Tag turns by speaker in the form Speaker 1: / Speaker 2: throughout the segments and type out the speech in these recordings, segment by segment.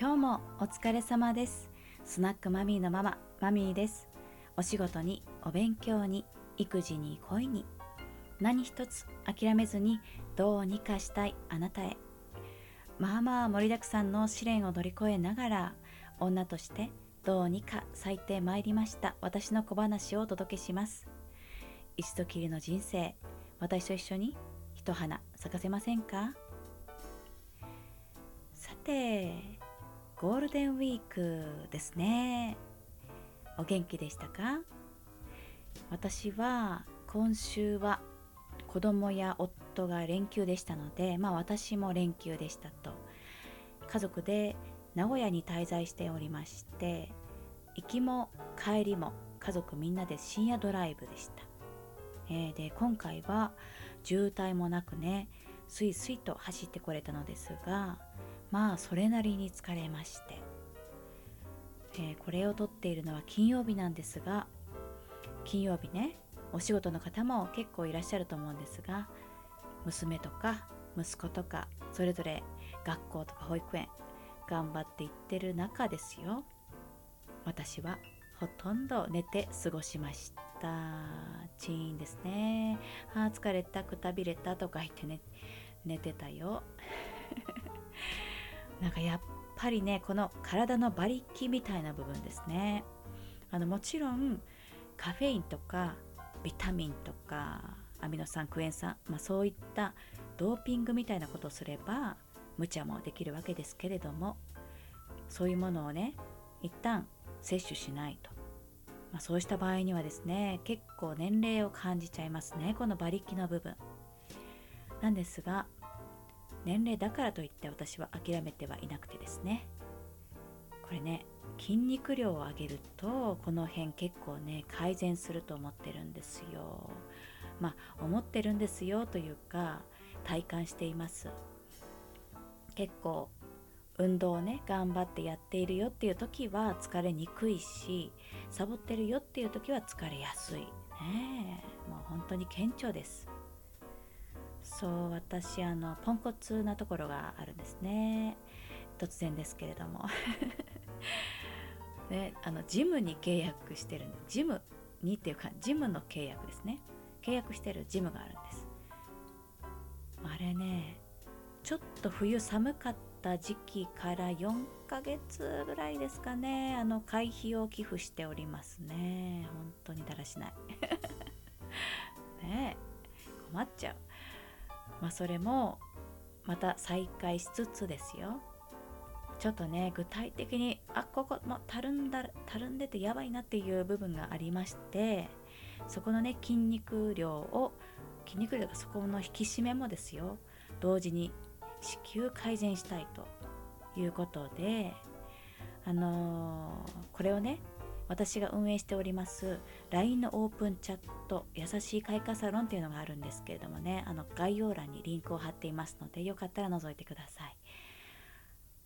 Speaker 1: 今日もお疲れ様です。スナックマミーのマママミーです。お仕事にお勉強に育児に恋に何一つ諦めずにどうにかしたいあなたへ。まあまあ盛りだくさんの試練を乗り越えながら女としてどうにか咲いてまいりました。私の小話をお届けします。一度きりの人生私と一緒に一花咲かせませんか？さてゴールデンウィークですね。お元気でしたか？私は今週は子供や夫が連休でしたのでまあ私も連休でしたと。家族で名古屋に滞在しておりまして行きも帰りも家族みんなで深夜ドライブでした。えー、で今回は渋滞もなくねスイスイと走ってこれたのですがまあそれなりに疲れまして、えー、これを撮っているのは金曜日なんですが金曜日ねお仕事の方も結構いらっしゃると思うんですが娘とか息子とかそれぞれ学校とか保育園頑張って行ってる中ですよ。私はほとんど寝て過ごしました。チーンですね。あ疲れたくたびれたとか言ってね寝てたよ。なんかやっぱりねこの体の馬力みたいな部分ですね。あのもちろんカフェインとかビタミンとかアミノ酸クエン酸、まあ、そういったドーピングみたいなことをすれば無茶もできるわけですけれどもそういうものをね一旦摂取しないと、まあ、そうした場合にはですね結構年齢を感じちゃいますねこの馬力の部分。なんですが年齢だからといって私は諦めてはいなくてですね。これね筋肉量を上げるとこの辺結構ね改善すると思ってるんですよ。まあ思ってるんですよというか体感しています。結構運動をね頑張ってやっているよっていう時は疲れにくいしサボってるよっていう時は疲れやすい。ねもう本当に顕著です。そう私あのポンコツなところがあるんですね。突然ですけれども。ね、あのジムに契約してるんでジムにっていうかジムの契約ですね。契約してるジムがあるんです。あれねちょっと冬寒かった時期から4ヶ月ぐらいですかね。あの会費を寄付しておりますね。本当にだらしない。ねえ困っちゃう。まあそれもまた再開しつつですよ。ちょっとね具体的にあここもたるんだたるんでてやばいなっていう部分がありましてそこのね筋肉量を筋肉量がそこの引き締めもですよ。同時に子宮改善したいということであのー、これをね私が運営しております LINE のオープンチャット優しい開花サロンっていうのがあるんですけれどもねあの概要欄にリンクを貼っていますのでよかったら覗いてください。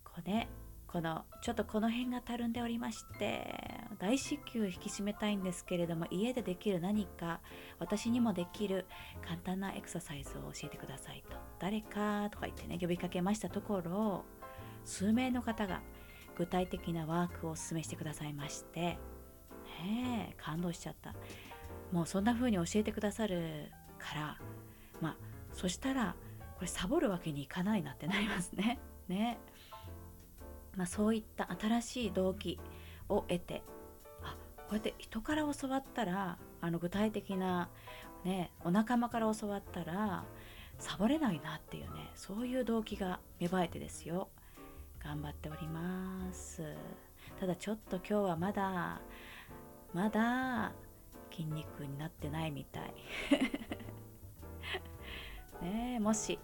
Speaker 1: こうねこのちょっとこの辺がたるんでおりまして大子宮引き締めたいんですけれども家でできる何か私にもできる簡単なエクササイズを教えてくださいと。誰かとか言ってね呼びかけましたところ数名の方が具体的なワークをお勧めしてくださいましてね感動しちゃった。もうそんな風に教えてくださるからまあそしたらこれサボるわけにいかないなってなりますね。ね。まあ、そういった新しい動機を得てあこうやって人から教わったらあの具体的な、ね、お仲間から教わったらサボれないなっていうねそういう動機が芽生えてですよ。頑張っております。ただちょっと今日はまだまだ筋肉になってないみたい。ねもし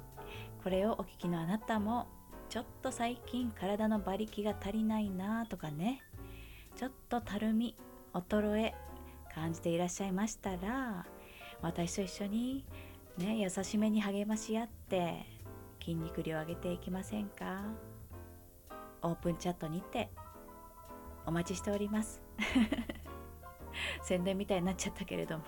Speaker 1: これをお聞きのあなたもちょっと最近体の馬力が足りないなとかね。ちょっとたるみ衰え感じていらっしゃいましたら私と一緒にね優しめに励まし合って筋肉量上げていきませんか？オープンチャットにてお待ちしております。宣伝みたいになっちゃったけれども。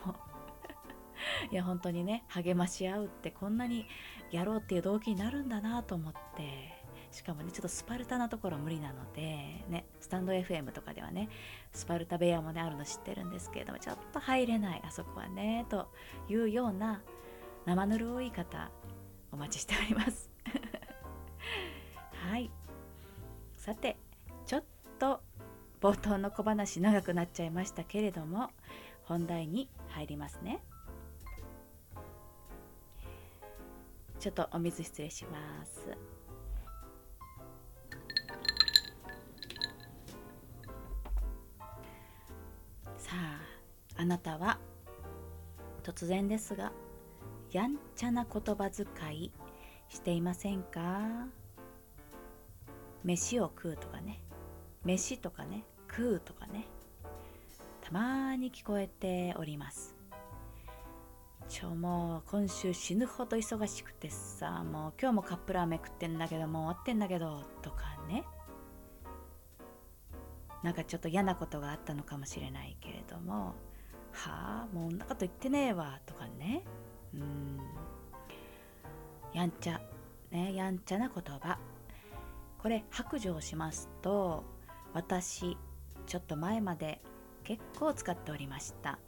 Speaker 1: いや本当にね励まし合うってこんなにやろうっていう動機になるんだなと思って。しかもねちょっとスパルタなところ無理なのでねスタンド FM とかではねスパルタ部屋もねあるの知ってるんですけれどもちょっと入れないあそこはねというような生ぬるい方お待ちしております。はい。さてちょっと冒頭の小話長くなっちゃいましたけれども本題に入りますね。ちょっとお水失礼します。さああなたは突然ですがやんちゃな言葉遣いしていませんか？飯を食うとかね。飯とかね。食うとかね。たまに聞こえております。ちょもう今週死ぬほど忙しくてさもう今日もカップラーメン食ってんだけどもう終わってんだけどとかね。なんかちょっと嫌なことがあったのかもしれないけれどもはあもうんなこと言ってねえわとかね。うん。やんちゃ。ねやんちゃな言葉。これ白状しますと私ちょっと前まで結構使っておりました。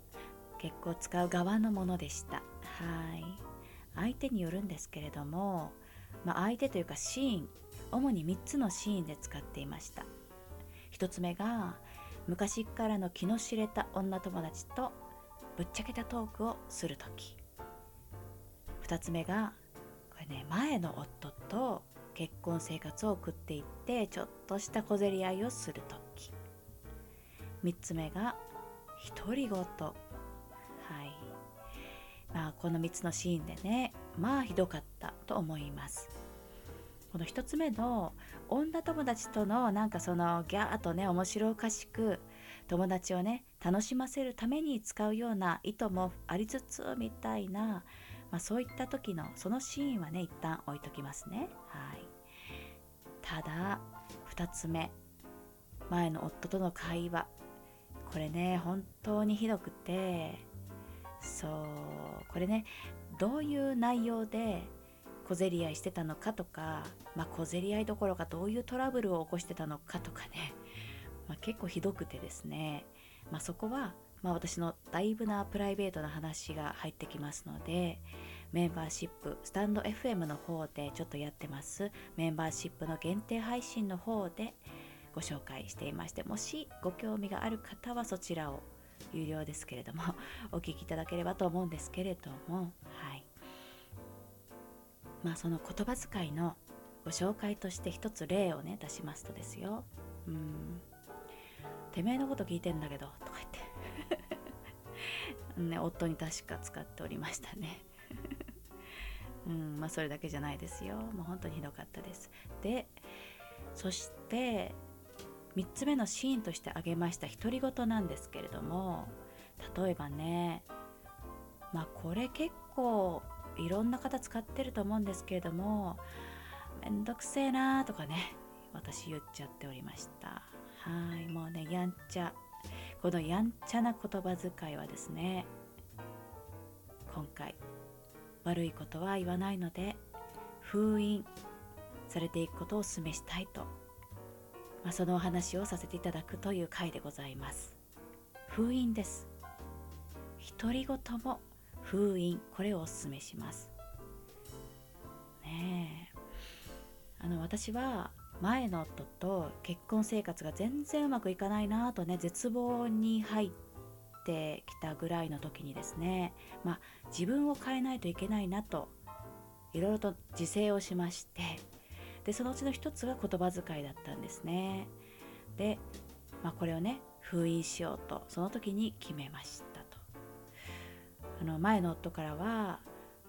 Speaker 1: 結構使う側のものでした。はい。相手によるんですけれども、まあ、相手というかシーン主に3つのシーンで使っていました。1つ目が昔からの気の知れた女友達とぶっちゃけたトークをする時。2つ目がこれね前の夫と結婚生活を送っていってちょっとした小競り合いをする時。3つ目が独り言。はい。まあこの3つのシーンでねまあひどかったと思います。この1つ目の女友達とのなんかそのギャーとね面白おかしく友達をね楽しませるために使うような意図もありつつみたいな、まあ、そういった時のそのシーンはね一旦置いときますね。はい。ただ2つ目。前の夫との会話。これね本当にひどくてそうこれねどういう内容で小競り合いしてたのかとか、まあ、小競り合いどころかどういうトラブルを起こしてたのかとかね、まあ、結構ひどくてですね、まあ、そこは、ま、私のだいぶなプライベートな話が入ってきますのでメンバーシップスタンド FM の方でちょっとやってます。メンバーシップの限定配信の方でご紹介していましてもしご興味がある方はそちらを有料ですけれども お聞きいただければと思うんですけれどもはい。まあその言葉遣いのご紹介として一つ例をね出しますとですよ。うん。てめえのこと聞いてんだけどとか言って。ね夫に確か使っておりましたね。うんまあそれだけじゃないですよ。もう本当にひどかったです。でそして3つ目のシーンとして挙げました独り言なんですけれども例えばねまあこれ結構いろんな方使ってると思うんですけれどもめんどくせえなとかね私言っちゃっておりました。はいもうねやんちゃこのやんちゃな言葉遣いはですね今回悪いことは言わないので封印されていくことをお勧めしたいとまあ、そのお話をさせていただくという回でございます。封印です。独り言も封印。これをお勧めします。ねえ。あの私は前の夫と結婚生活が全然うまくいかないなとね絶望に入ってきたぐらいの時にですねまあ自分を変えないといけないなといろいろと自制をしましてでそのうちの一つが言葉遣いだったんですね。で、まあ、これをね封印しようとその時に決めましたと。あの前の夫からは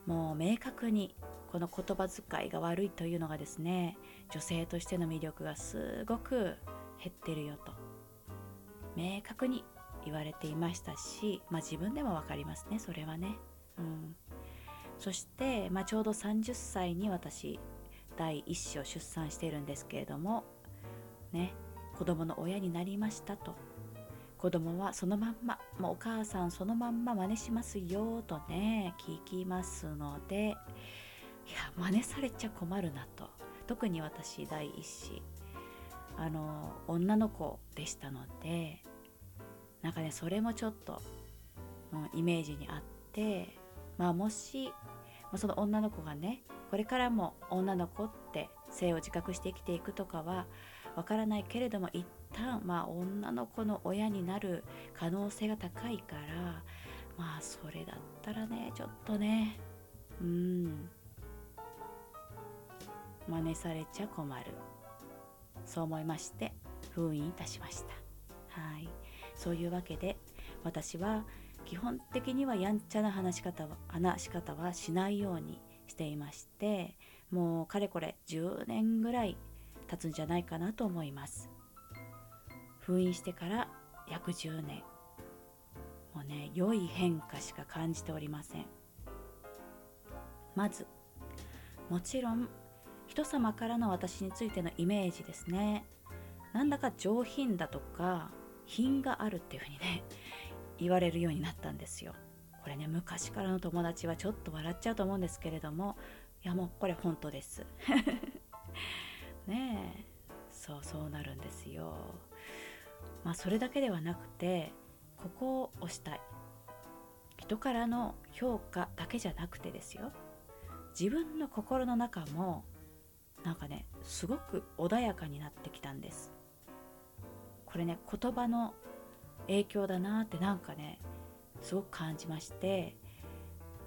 Speaker 1: もう明確にこの言葉遣いが悪いというのがですね女性としての魅力がすごく減ってるよと。明確に言われていましたし、まあ、自分でも分かりますねそれはね、うん、そして、まあ、ちょうど30歳に私第1子を出産しているんですけれどもね子供の親になりましたと。子供はそのまんまもうお母さんそのまんま真似しますよとね聞きますのでいや真似されちゃ困るなと。特に私第一子あの女の子でしたのでなんかねそれもちょっと、うん、イメージにあってまあもしその女の子がねこれからも女の子って性を自覚して生きていくとかはわからないけれども一旦まあ女の子の親になる可能性が高いからまあそれだったらねちょっとね。うん。真似されちゃ困る。そう思いまして封印いたしました。はい。そういうわけで私は基本的にはやんちゃな話し方は話し方はしないようにしていましてもうかれこれ10年ぐらい経つんじゃないかなと思います。封印してから約10年もうね良い変化しか感じておりません。まずもちろん人様からの私についてのイメージですね。なんだか上品だとか品があるっていうふうにね言われるようになったんですよ。これね昔からの友達はちょっと笑っちゃうと思うんですけれどもいやもうこれ本当です。ねえ。そうそうなるんですよ。まあそれだけではなくてここを押したい。人からの評価だけじゃなくてですよ。自分の心の中もなんかねすごく穏やかになってきたんです。これね言葉の影響だなってなんかねすごく感じまして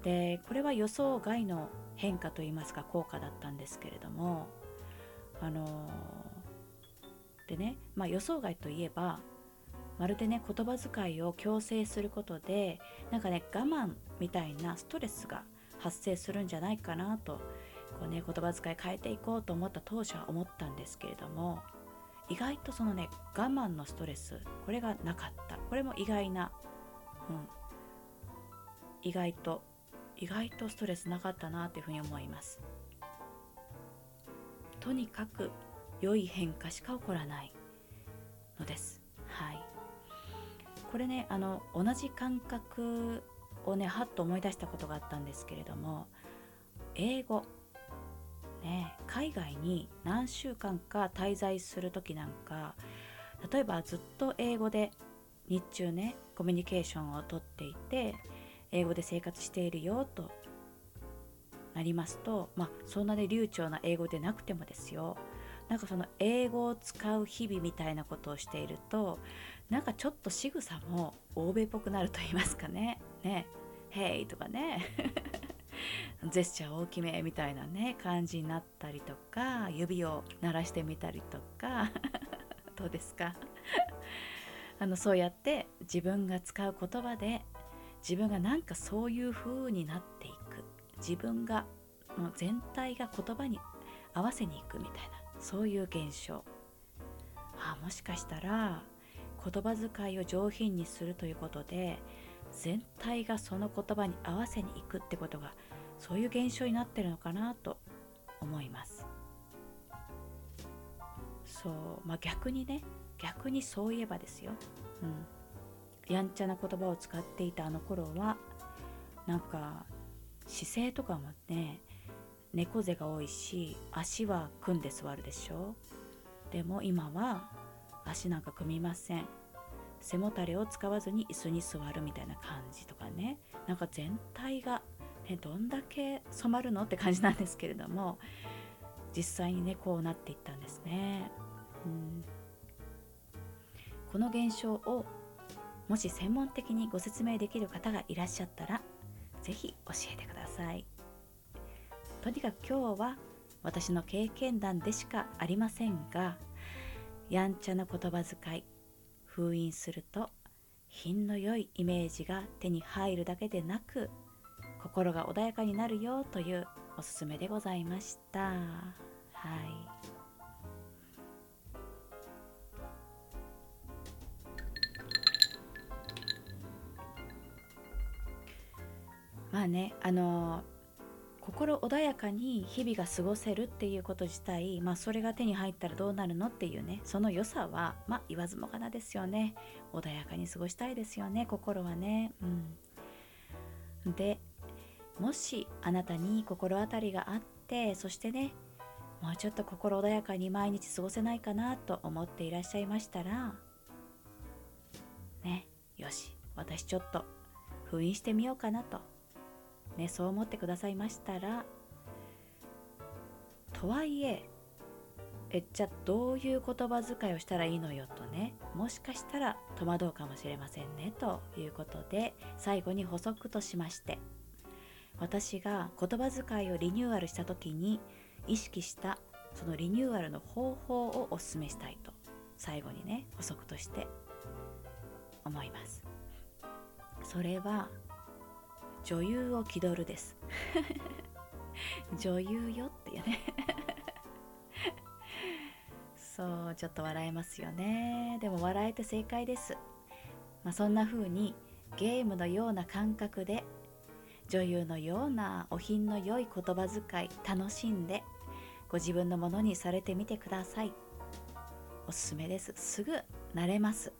Speaker 1: でこれは予想外の変化といいますか効果だったんですけれどもあの、でね、まあ、予想外といえばまるでね言葉遣いを強制することでなんかね我慢みたいなストレスが発生するんじゃないかなとこうね言葉遣い変えていこうと思った当初は思ったんですけれども意外とそのね我慢のストレスこれがなかった。これも意外な、うん、意外と意外とストレスなかったなというふうに思います。とにかく良い変化しか起こらないのです。はい。これねあの同じ感覚をねはっと思い出したことがあったんですけれども英語。ね海外に何週間か滞在する時なんか例えばずっと英語で日中ねコミュニケーションをとっていて英語で生活しているよとなりますとまあそんなね流暢な英語でなくてもですよ。なんかその英語を使う日々みたいなことをしているとなんかちょっと仕草も欧米っぽくなると言いますかね。ね「Hey」とかね。ジェスチャー大きめみたいなね感じになったりとか指を鳴らしてみたりとか。どうですか？あのそうやって自分が使う言葉で自分がなんかそういう風になっていく。自分がもう全体が言葉に合わせにいくみたいな。そういう現象。あもしかしたら言葉遣いを上品にするということで全体がその言葉に合わせにいくってことがそういう現象になってるのかなと思います。そう。まあ逆にね。逆にそういえばですよ、うん、やんちゃな言葉を使っていたあの頃はなんか姿勢とかもね猫背が多いし足は組んで座るでしょ。でも今は足なんか組みません。背もたれを使わずに椅子に座るみたいな感じとかね。なんか全体がね、どんだけ染まるのって感じなんですけれども実際にねこうなっていったんですね。うん。この現象をもし専門的にご説明できる方がいらっしゃったら是非教えてください。とにかく今日は私の経験談でしかありませんがやんちゃな言葉遣い封印すると品の良いイメージが手に入るだけでなく心が穏やかになるよというおすすめでございましたはいまあねあの心穏やかに日々が過ごせるっていうこと自体、まあ、それが手に入ったらどうなるのっていうねその良さは、まあ、言わずもがなですよね。穏やかに過ごしたいですよね心はね。うん。でもしあなたに心当たりがあってそしてねもうちょっと心穏やかに毎日過ごせないかなと思っていらっしゃいましたらねよし私ちょっと封印してみようかなとねそう思ってくださいましたらとはいええじゃあどういう言葉遣いをしたらいいのよとねもしかしたら戸惑うかもしれませんねということで最後に補足としまして私が言葉遣いをリニューアルした時に意識したそのリニューアルの方法をお勧めしたいと最後にね補足として思います。それは女優を気取るです。女優よっていうね。そうちょっと笑えますよね。でも笑えて正解です、まあ、そんな風にゲームのような感覚で女優のようなお品の良い言葉遣い楽しんでご自分のものにされてみてください。おすすめです。すぐ慣れます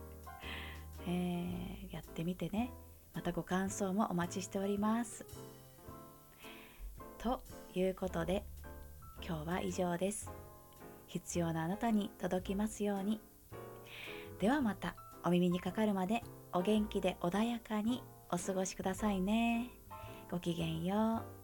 Speaker 1: えー、やってみてね。またご感想もお待ちしております。ということで今日は以上です。必要なあなたに届きますように。ではまたお耳にかかるまでお元気で穏やかにお過ごしくださいね。ごきげんよう。